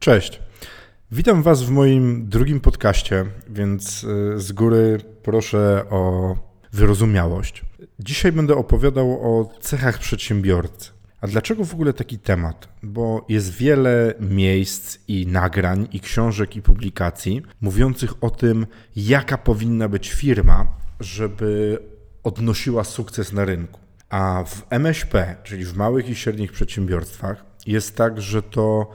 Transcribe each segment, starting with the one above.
Cześć. Witam Was w moim drugim podcaście, więc y, z góry proszę o wyrozumiałość. Dzisiaj będę opowiadał o cechach przedsiębiorcy. A dlaczego w ogóle taki temat? Bo jest wiele miejsc i nagrań, i książek, i publikacji mówiących o tym, jaka powinna być firma, żeby odnosiła sukces na rynku. A w MŚP, czyli w małych i średnich przedsiębiorstwach, jest tak, że to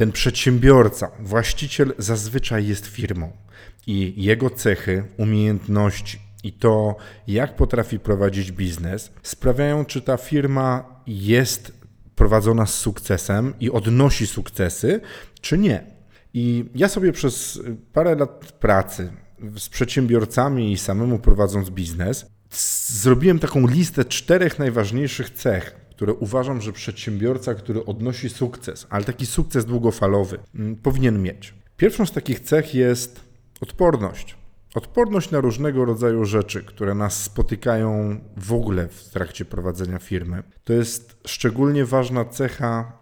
ten przedsiębiorca, właściciel zazwyczaj jest firmą i jego cechy, umiejętności i to, jak potrafi prowadzić biznes, sprawiają, czy ta firma jest prowadzona z sukcesem i odnosi sukcesy, czy nie. I ja sobie przez parę lat pracy z przedsiębiorcami i samemu prowadząc biznes, zrobiłem taką listę czterech najważniejszych cech, które uważam, że przedsiębiorca, który odnosi sukces, ale taki sukces długofalowy, mm, powinien mieć. Pierwszą z takich cech jest odporność. Odporność na różnego rodzaju rzeczy, które nas spotykają w ogóle w trakcie prowadzenia firmy. To jest szczególnie ważna cecha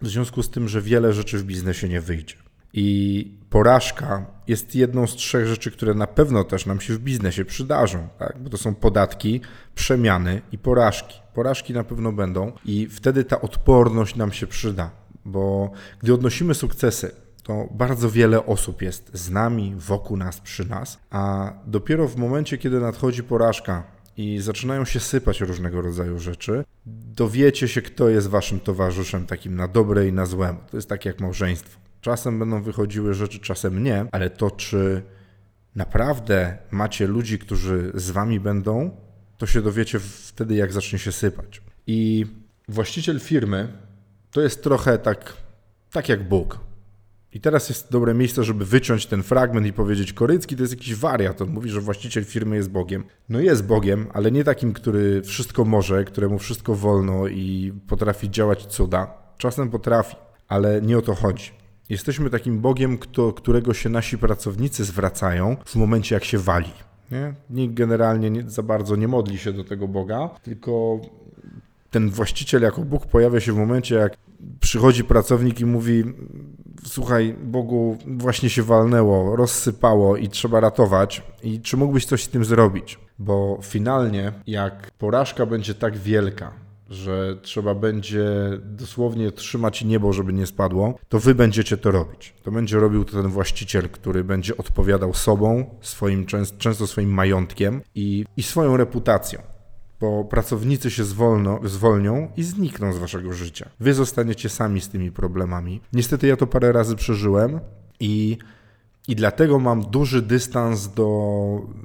w związku z tym, że wiele rzeczy w biznesie nie wyjdzie. I porażka jest jedną z trzech rzeczy, które na pewno też nam się w biznesie przydarzą, tak? bo to są podatki, przemiany i porażki. Porażki na pewno będą i wtedy ta odporność nam się przyda, bo gdy odnosimy sukcesy, to bardzo wiele osób jest z nami, wokół nas, przy nas, a dopiero w momencie, kiedy nadchodzi porażka i zaczynają się sypać różnego rodzaju rzeczy, dowiecie się, kto jest waszym towarzyszem, takim na dobre i na złe. To jest tak jak małżeństwo. Czasem będą wychodziły rzeczy, czasem nie, ale to, czy naprawdę macie ludzi, którzy z wami będą, to się dowiecie wtedy, jak zacznie się sypać. I właściciel firmy to jest trochę tak, tak jak Bóg. I teraz jest dobre miejsce, żeby wyciąć ten fragment i powiedzieć: Korycki to jest jakiś wariat. On mówi, że właściciel firmy jest Bogiem. No jest Bogiem, ale nie takim, który wszystko może, któremu wszystko wolno i potrafi działać cuda. Czasem potrafi, ale nie o to chodzi. Jesteśmy takim Bogiem, kto, którego się nasi pracownicy zwracają w momencie, jak się wali. Nie? Nikt generalnie nie, za bardzo nie modli się do tego Boga, tylko ten właściciel jako Bóg pojawia się w momencie, jak przychodzi pracownik i mówi: Słuchaj, Bogu właśnie się walnęło, rozsypało i trzeba ratować. I czy mógłbyś coś z tym zrobić? Bo finalnie, jak porażka będzie tak wielka, że trzeba będzie dosłownie trzymać niebo, żeby nie spadło, to wy będziecie to robić. To będzie robił to ten właściciel, który będzie odpowiadał sobą, swoim, często swoim majątkiem i, i swoją reputacją. Bo pracownicy się zwolno, zwolnią i znikną z waszego życia. Wy zostaniecie sami z tymi problemami. Niestety ja to parę razy przeżyłem i i dlatego mam duży dystans do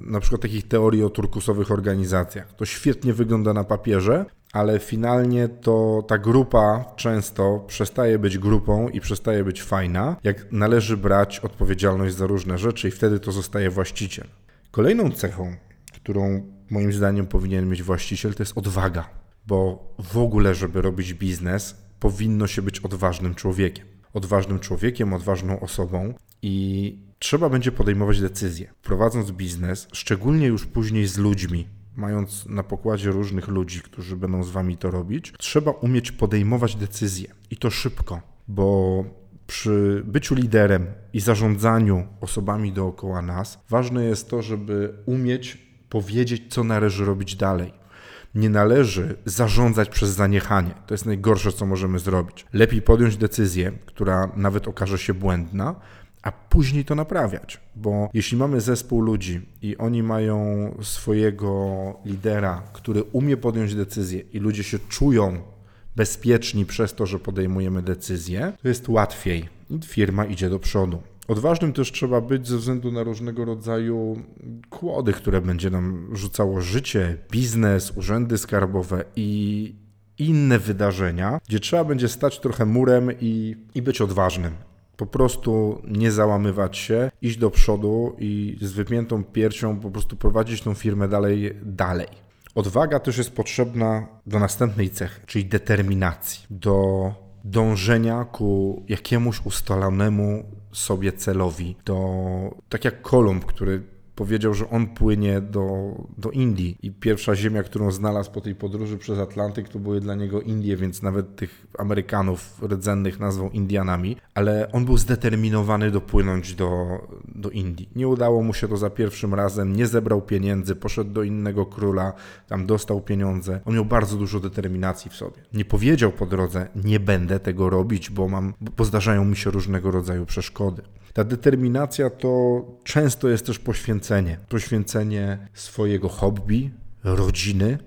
na przykład takich teorii o turkusowych organizacjach. To świetnie wygląda na papierze, ale finalnie to ta grupa często przestaje być grupą i przestaje być fajna, jak należy brać odpowiedzialność za różne rzeczy i wtedy to zostaje właściciel. Kolejną cechą, którą moim zdaniem powinien mieć właściciel, to jest odwaga, bo w ogóle, żeby robić biznes, powinno się być odważnym człowiekiem. Odważnym człowiekiem, odważną osobą i trzeba będzie podejmować decyzje. Prowadząc biznes, szczególnie już później z ludźmi, mając na pokładzie różnych ludzi, którzy będą z wami to robić, trzeba umieć podejmować decyzje i to szybko, bo przy byciu liderem i zarządzaniu osobami dookoła nas, ważne jest to, żeby umieć powiedzieć, co należy robić dalej. Nie należy zarządzać przez zaniechanie. To jest najgorsze, co możemy zrobić. Lepiej podjąć decyzję, która nawet okaże się błędna, a później to naprawiać. Bo jeśli mamy zespół ludzi i oni mają swojego lidera, który umie podjąć decyzję i ludzie się czują bezpieczni przez to, że podejmujemy decyzję, to jest łatwiej firma idzie do przodu. Odważnym też trzeba być ze względu na różnego rodzaju kłody, które będzie nam rzucało życie, biznes, urzędy skarbowe i inne wydarzenia, gdzie trzeba będzie stać trochę murem i, i być odważnym po prostu nie załamywać się, iść do przodu i z wypiętą piersią po prostu prowadzić tą firmę dalej, dalej. Odwaga też jest potrzebna do następnej cechy, czyli determinacji, do dążenia ku jakiemuś ustalonemu sobie celowi, do tak jak Kolumb, który powiedział, że on płynie do, do Indii i pierwsza ziemia, którą znalazł po tej podróży przez Atlantyk, to były dla niego Indie, więc nawet tych Amerykanów rdzennych nazwał Indianami, ale on był zdeterminowany dopłynąć do, do Indii. Nie udało mu się to za pierwszym razem, nie zebrał pieniędzy, poszedł do innego króla, tam dostał pieniądze. On miał bardzo dużo determinacji w sobie. Nie powiedział po drodze, nie będę tego robić, bo mam, bo zdarzają mi się różnego rodzaju przeszkody. Ta determinacja to często jest też poświęcenie. Poświęcenie swojego hobby, rodziny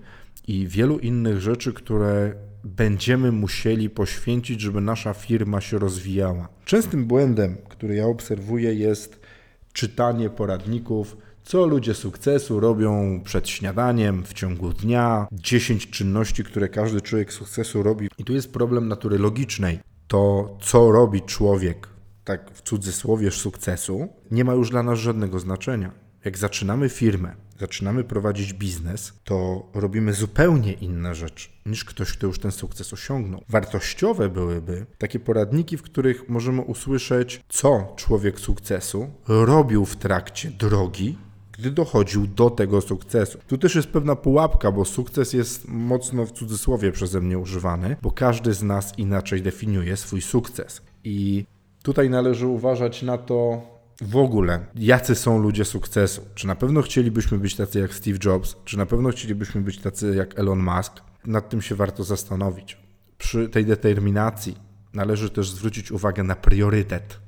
i wielu innych rzeczy, które będziemy musieli poświęcić, żeby nasza firma się rozwijała. Częstym błędem, który ja obserwuję, jest czytanie poradników, co ludzie sukcesu robią przed śniadaniem, w ciągu dnia, 10 czynności, które każdy człowiek sukcesu robi. I tu jest problem natury logicznej. To, co robi człowiek tak w cudzysłowie sukcesu, nie ma już dla nas żadnego znaczenia. Jak zaczynamy firmę, zaczynamy prowadzić biznes, to robimy zupełnie inne rzeczy niż ktoś, kto już ten sukces osiągnął. Wartościowe byłyby takie poradniki, w których możemy usłyszeć, co człowiek sukcesu robił w trakcie drogi, gdy dochodził do tego sukcesu. Tu też jest pewna pułapka, bo sukces jest mocno w cudzysłowie przeze mnie używany, bo każdy z nas inaczej definiuje swój sukces. I Tutaj należy uważać na to w ogóle, jacy są ludzie sukcesu. Czy na pewno chcielibyśmy być tacy jak Steve Jobs, czy na pewno chcielibyśmy być tacy jak Elon Musk? Nad tym się warto zastanowić. Przy tej determinacji należy też zwrócić uwagę na priorytet,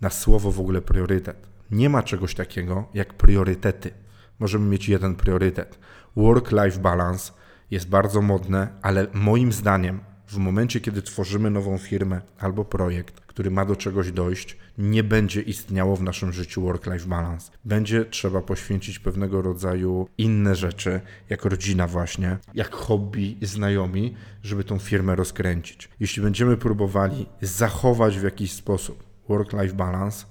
na słowo w ogóle priorytet. Nie ma czegoś takiego jak priorytety. Możemy mieć jeden priorytet. Work-life balance jest bardzo modne, ale moim zdaniem w momencie, kiedy tworzymy nową firmę albo projekt, który ma do czegoś dojść, nie będzie istniało w naszym życiu work-life balance. Będzie trzeba poświęcić pewnego rodzaju inne rzeczy, jak rodzina właśnie, jak hobby, znajomi, żeby tą firmę rozkręcić. Jeśli będziemy próbowali zachować w jakiś sposób work-life balance,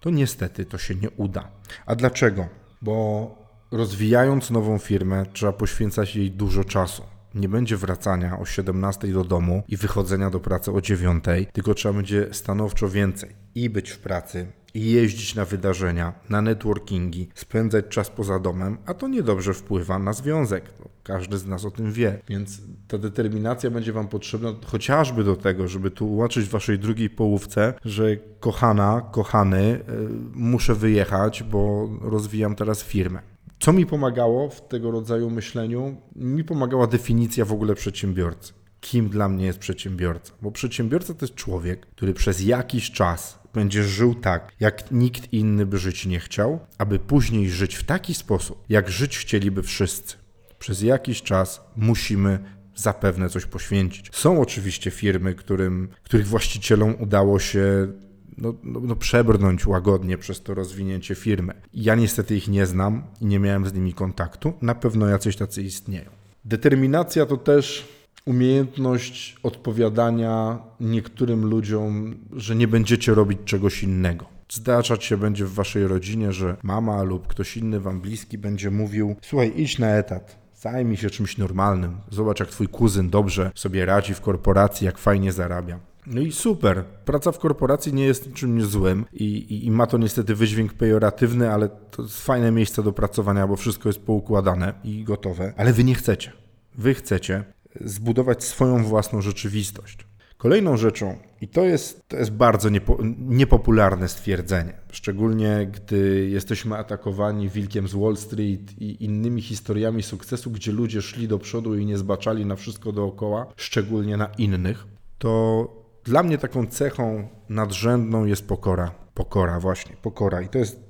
to niestety to się nie uda. A dlaczego? Bo rozwijając nową firmę, trzeba poświęcać jej dużo czasu nie będzie wracania o 17 do domu i wychodzenia do pracy o 9, tylko trzeba będzie stanowczo więcej i być w pracy, i jeździć na wydarzenia, na networkingi, spędzać czas poza domem, a to niedobrze wpływa na związek. Każdy z nas o tym wie, więc ta determinacja będzie Wam potrzebna chociażby do tego, żeby tłumaczyć Waszej drugiej połówce, że kochana, kochany, yy, muszę wyjechać, bo rozwijam teraz firmę. Co mi pomagało w tego rodzaju myśleniu? Mi pomagała definicja w ogóle przedsiębiorcy. Kim dla mnie jest przedsiębiorca? Bo przedsiębiorca to jest człowiek, który przez jakiś czas będzie żył tak, jak nikt inny by żyć nie chciał, aby później żyć w taki sposób, jak żyć chcieliby wszyscy. Przez jakiś czas musimy zapewne coś poświęcić. Są oczywiście firmy, którym, których właścicielom udało się no, no, no, przebrnąć łagodnie przez to rozwinięcie firmy. Ja niestety ich nie znam i nie miałem z nimi kontaktu. Na pewno jacyś tacy istnieją. Determinacja to też umiejętność odpowiadania niektórym ludziom, że nie będziecie robić czegoś innego. Zdarzać się będzie w waszej rodzinie, że mama lub ktoś inny wam bliski będzie mówił: Słuchaj, idź na etat, zajmij się czymś normalnym. Zobacz, jak twój kuzyn dobrze sobie radzi w korporacji, jak fajnie zarabia. No i super. Praca w korporacji nie jest niczym złym i, i, i, ma to niestety wydźwięk pejoratywny, ale to jest fajne miejsce do pracowania, bo wszystko jest poukładane i gotowe. Ale wy nie chcecie. Wy chcecie zbudować swoją własną rzeczywistość. Kolejną rzeczą, i to jest, to jest bardzo niepo, niepopularne stwierdzenie, szczególnie gdy jesteśmy atakowani wilkiem z Wall Street i innymi historiami sukcesu, gdzie ludzie szli do przodu i nie zbaczali na wszystko dookoła, szczególnie na innych, to dla mnie taką cechą nadrzędną jest pokora. Pokora, właśnie, pokora. I to jest,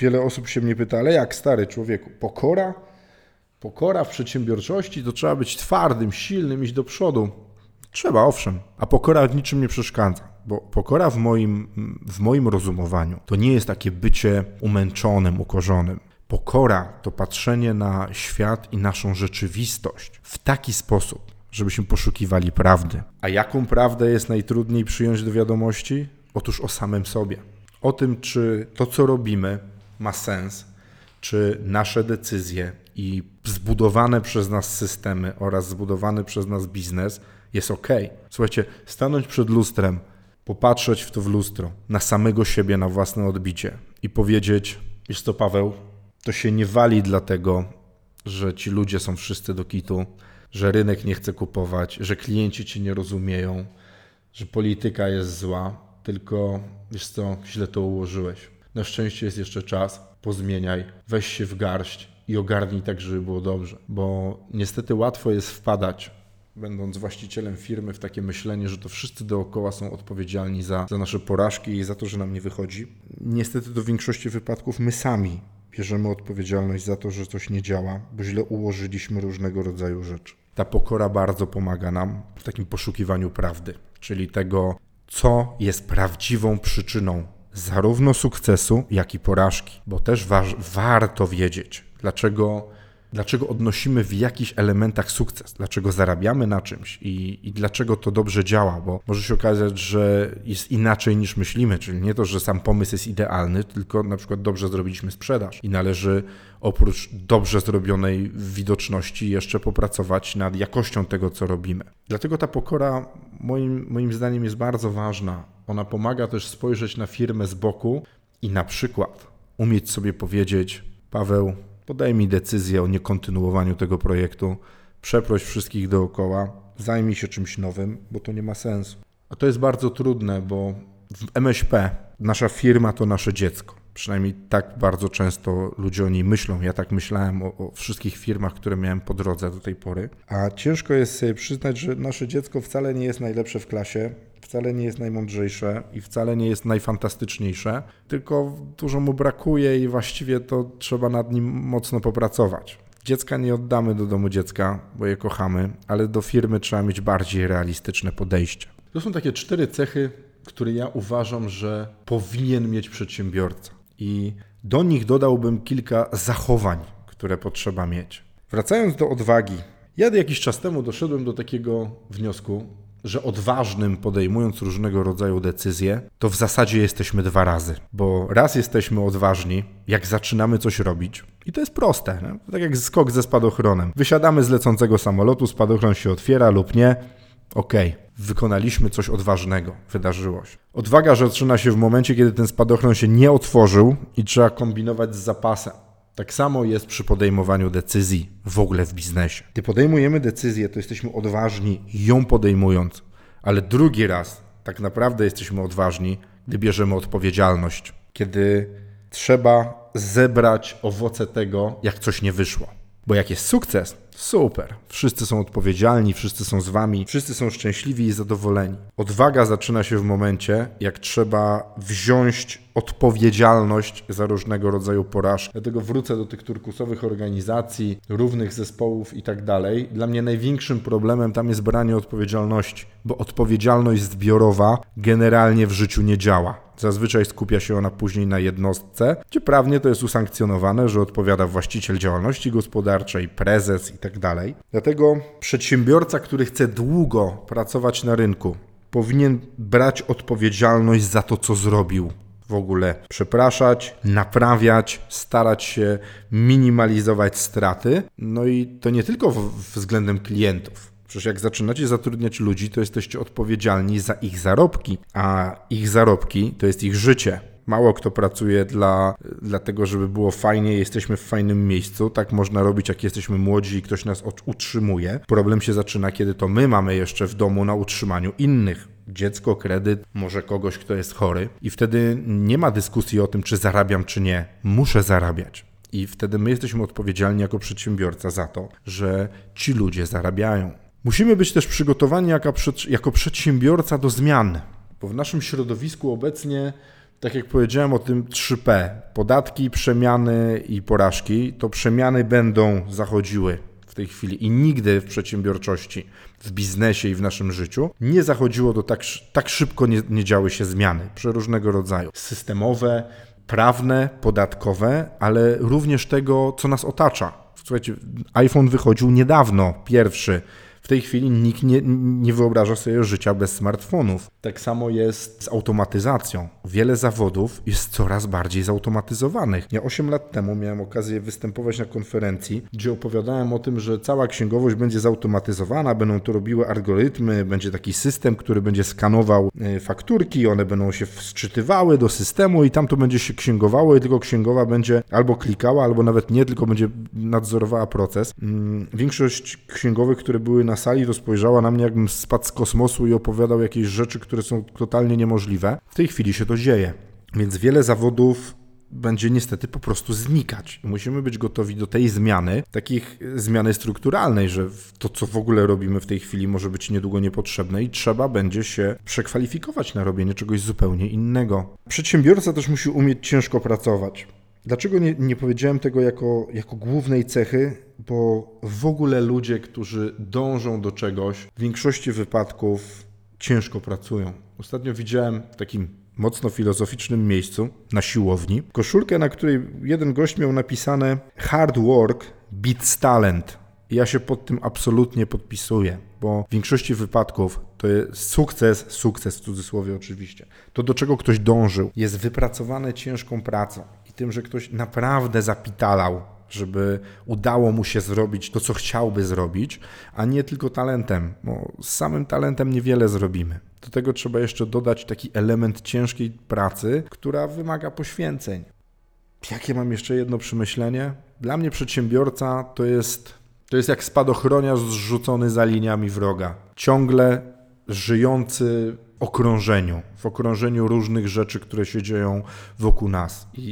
wiele osób się mnie pyta, ale jak stary człowieku, pokora? Pokora w przedsiębiorczości to trzeba być twardym, silnym, iść do przodu. Trzeba, owszem, a pokora w niczym nie przeszkadza, bo pokora w moim, w moim rozumowaniu to nie jest takie bycie umęczonym, ukorzonym. Pokora to patrzenie na świat i naszą rzeczywistość w taki sposób, żebyśmy poszukiwali prawdy. A jaką prawdę jest najtrudniej przyjąć do wiadomości? Otóż o samym sobie. O tym, czy to, co robimy, ma sens, czy nasze decyzje i zbudowane przez nas systemy oraz zbudowany przez nas biznes jest ok. Słuchajcie, stanąć przed lustrem, popatrzeć w to w lustro, na samego siebie, na własne odbicie i powiedzieć: Wiesz co, Paweł, to się nie wali dlatego, że ci ludzie są wszyscy do kitu, że rynek nie chce kupować, że klienci ci nie rozumieją, że polityka jest zła, tylko wiesz co, źle to ułożyłeś. Na szczęście jest jeszcze czas, pozmieniaj, weź się w garść i ogarnij tak, żeby było dobrze, bo niestety łatwo jest wpadać będąc właścicielem firmy, w takie myślenie, że to wszyscy dookoła są odpowiedzialni za, za nasze porażki i za to, że nam nie wychodzi. Niestety do większości wypadków my sami bierzemy odpowiedzialność za to, że coś nie działa, bo źle ułożyliśmy różnego rodzaju rzeczy. Ta pokora bardzo pomaga nam w takim poszukiwaniu prawdy, czyli tego, co jest prawdziwą przyczyną zarówno sukcesu, jak i porażki, bo też wa warto wiedzieć, dlaczego dlaczego odnosimy w jakichś elementach sukces, dlaczego zarabiamy na czymś? I, i, dlaczego to dobrze działa, bo może się okazać, że jest inaczej niż myślimy, czyli nie to, że sam pomysł jest idealny, tylko na przykład dobrze zrobiliśmy sprzedaż. I należy oprócz dobrze zrobionej widoczności jeszcze popracować nad jakością tego, co robimy. Dlatego ta pokora moim, moim zdaniem jest bardzo ważna. Ona pomaga też spojrzeć na firmę z boku i na przykład umieć sobie powiedzieć, Paweł, podejmij decyzję o niekontynuowaniu tego projektu, przeproś wszystkich dookoła, zajmij się czymś nowym, bo to nie ma sensu. A to jest bardzo trudne, bo w MŚP nasza firma to nasze dziecko. Przynajmniej tak bardzo często ludzie o niej myślą. Ja tak myślałem o, o, wszystkich firmach, które miałem po drodze do tej pory. A ciężko jest sobie przyznać, że nasze dziecko wcale nie jest najlepsze w klasie, wcale nie jest najmądrzejsze i wcale nie jest najfantastyczniejsze, tylko dużo mu brakuje i właściwie to trzeba nad nim mocno popracować. Dziecka nie oddamy do domu dziecka, bo je kochamy, ale do firmy trzeba mieć bardziej realistyczne podejście. To są takie cztery cechy, które ja uważam, że powinien mieć przedsiębiorca. I do nich dodałbym kilka zachowań, które potrzeba mieć. Wracając do odwagi, ja jakiś czas temu doszedłem do takiego wniosku, że odważnym podejmując różnego rodzaju decyzje, to w zasadzie jesteśmy dwa razy. Bo raz jesteśmy odważni, jak zaczynamy coś robić, i to jest proste, nie? tak jak skok ze spadochronem. Wysiadamy z lecącego samolotu, spadochron się otwiera lub nie. Okej, okay. Wykonaliśmy coś odważnego, wydarzyło się. Odwaga zaczyna się w momencie, kiedy ten spadochron się nie otworzył i trzeba kombinować z zapasem. Tak samo jest przy podejmowaniu decyzji w ogóle w biznesie. Gdy podejmujemy decyzję, to jesteśmy odważni ją podejmując, ale drugi raz tak naprawdę jesteśmy odważni, gdy bierzemy odpowiedzialność, kiedy trzeba zebrać owoce tego, jak coś nie wyszło. Bo jak jest sukces, super. Wszyscy są odpowiedzialni, wszyscy są z wami, wszyscy są szczęśliwi i zadowoleni. Odwaga zaczyna się w momencie, jak trzeba wziąć odpowiedzialność za różnego rodzaju porażki. Dlatego wrócę do tych turkusowych organizacji, równych zespołów i tak dalej. Dla mnie największym problemem tam jest branie odpowiedzialności, bo odpowiedzialność zbiorowa generalnie w życiu nie działa. Zazwyczaj skupia się ona później na jednostce, gdzie prawnie to jest usankcjonowane, że odpowiada właściciel działalności gospodarczej, prezes itd. Tak Dlatego przedsiębiorca, który chce długo pracować na rynku, powinien brać odpowiedzialność za to, co zrobił w ogóle przepraszać, naprawiać, starać się minimalizować straty. No i to nie tylko względem klientów. Przecież jak zaczynacie zatrudniać ludzi, to jesteście odpowiedzialni za ich zarobki, a ich zarobki to jest ich życie. Mało kto pracuje dla, dlatego, żeby było fajnie, jesteśmy w fajnym miejscu. Tak można robić, jak jesteśmy młodzi i ktoś nas utrzymuje. Problem się zaczyna, kiedy to my mamy jeszcze w domu na utrzymaniu innych dziecko, kredyt, może kogoś, kto jest chory, i wtedy nie ma dyskusji o tym, czy zarabiam, czy nie. Muszę zarabiać. I wtedy my jesteśmy odpowiedzialni jako przedsiębiorca za to, że ci ludzie zarabiają. Musimy być też przygotowani jako, przedsiębiorca do zmian, bo w naszym środowisku obecnie, tak jak powiedziałem o tym 3P, podatki, przemiany i porażki, to przemiany będą zachodziły w tej chwili i nigdy w przedsiębiorczości, w biznesie i w naszym życiu nie zachodziło do tak, tak szybko nie, nie działy się zmiany przeróżnego rodzaju. Systemowe, prawne, podatkowe, ale również tego, co nas otacza. Słuchajcie, iPhone wychodził niedawno, pierwszy W tej chwili nikt nie, nie wyobraża sobie życia bez smartfonów. Tak samo jest z automatyzacją. Wiele zawodów jest coraz bardziej zautomatyzowanych. Ja 8 lat temu miałem okazję występować na konferencji, gdzie opowiadałem o tym, że cała księgowość będzie zautomatyzowana, będą to robiły algorytmy, będzie taki system, który będzie skanował e, fakturki, one będą się wczytywały do systemu i tam to będzie się księgowało i tylko księgowa będzie albo klikała, albo nawet nie, tylko będzie nadzorowała proces. Mm, Większość księgowych, które były na sali, to spojrzała na mnie, jakbym spadł z kosmosu i opowiadał jakieś rzeczy, które są totalnie niemożliwe. W tej chwili się to dzieje. Więc wiele zawodów będzie niestety po prostu znikać. Musimy być gotowi do tej zmiany, takich zmiany strukturalnej, że to, co w ogóle robimy w tej chwili, może być niedługo niepotrzebne i trzeba będzie się przekwalifikować na robienie czegoś zupełnie innego. Przedsiębiorca też musi umieć ciężko pracować. Dlaczego nie, nie powiedziałem tego jako, jako głównej cechy? Bo w ogóle ludzie, którzy dążą do czegoś, w większości wypadków ciężko pracują. Ostatnio widziałem w takim mocno filozoficznym miejscu na siłowni koszulkę, na której jeden gość miał napisane Hard work beats talent. I ja się pod tym absolutnie podpisuję, bo w większości wypadków to jest sukces, sukces w cudzysłowie oczywiście. To, do czego ktoś dążył, jest wypracowane ciężką pracą tym, że ktoś naprawdę zapitalał, żeby udało mu się zrobić to, co chciałby zrobić, a nie tylko talentem, bo z samym talentem niewiele zrobimy. Do tego trzeba jeszcze dodać taki element ciężkiej pracy, która wymaga poświęceń. Jakie mam jeszcze jedno przemyślenie? Dla mnie przedsiębiorca to jest, to jest jak spadochroniarz zrzucony za liniami wroga. Ciągle żyjący okrążeniu, w okrążeniu różnych rzeczy, które się dzieją wokół nas. I,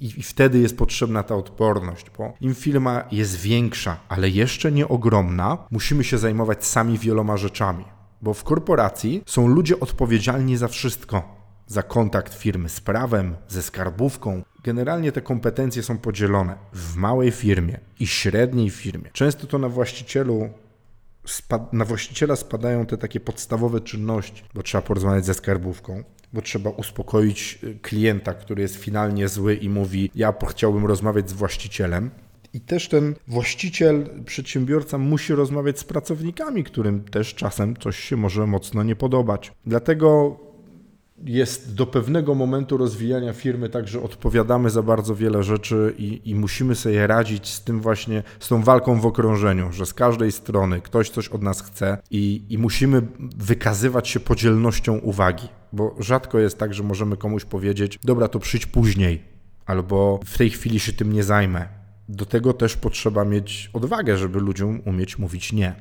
i, I wtedy jest potrzebna ta odporność, bo im firma jest większa, ale jeszcze nie ogromna, musimy się zajmować sami wieloma rzeczami. Bo w korporacji są ludzie odpowiedzialni za wszystko. Za kontakt firmy z prawem, ze skarbówką. Generalnie te kompetencje są podzielone w małej firmie i średniej firmie. Często to na właścicielu na właściciela spadają te takie podstawowe czynności, bo trzeba porozmawiać ze skarbówką, bo trzeba uspokoić klienta, który jest finalnie zły i mówi: Ja chciałbym rozmawiać z właścicielem. I też ten właściciel, przedsiębiorca musi rozmawiać z pracownikami, którym też czasem coś się może mocno nie podobać. Dlatego jest do pewnego momentu rozwijania firmy tak, że odpowiadamy za bardzo wiele rzeczy i, i, musimy sobie radzić z tym właśnie, z tą walką w okrążeniu, że z każdej strony ktoś coś od nas chce i, i musimy wykazywać się podzielnością uwagi, bo rzadko jest tak, że możemy komuś powiedzieć, dobra, to przyjdź później, albo w tej chwili się tym nie zajmę. Do tego też potrzeba mieć odwagę, żeby ludziom umieć mówić nie.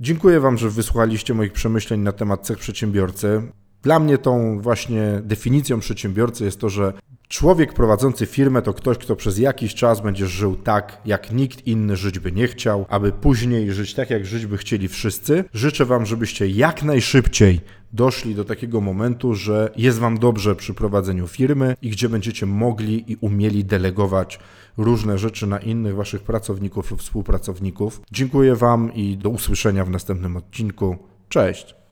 Dziękuję Wam, że wysłuchaliście moich przemyśleń na temat cech przedsiębiorcy. Dla mnie tą właśnie definicją przedsiębiorcy jest to, że człowiek prowadzący firmę to ktoś, kto przez jakiś czas będzie żył tak, jak nikt inny żyć by nie chciał, aby później żyć tak, jak żyć by chcieli wszyscy. Życzę Wam, żebyście jak najszybciej doszli do takiego momentu, że jest Wam dobrze przy prowadzeniu firmy i gdzie będziecie mogli i umieli delegować różne rzeczy na innych Waszych pracowników lub współpracowników. Dziękuję Wam i do usłyszenia w następnym odcinku. Cześć!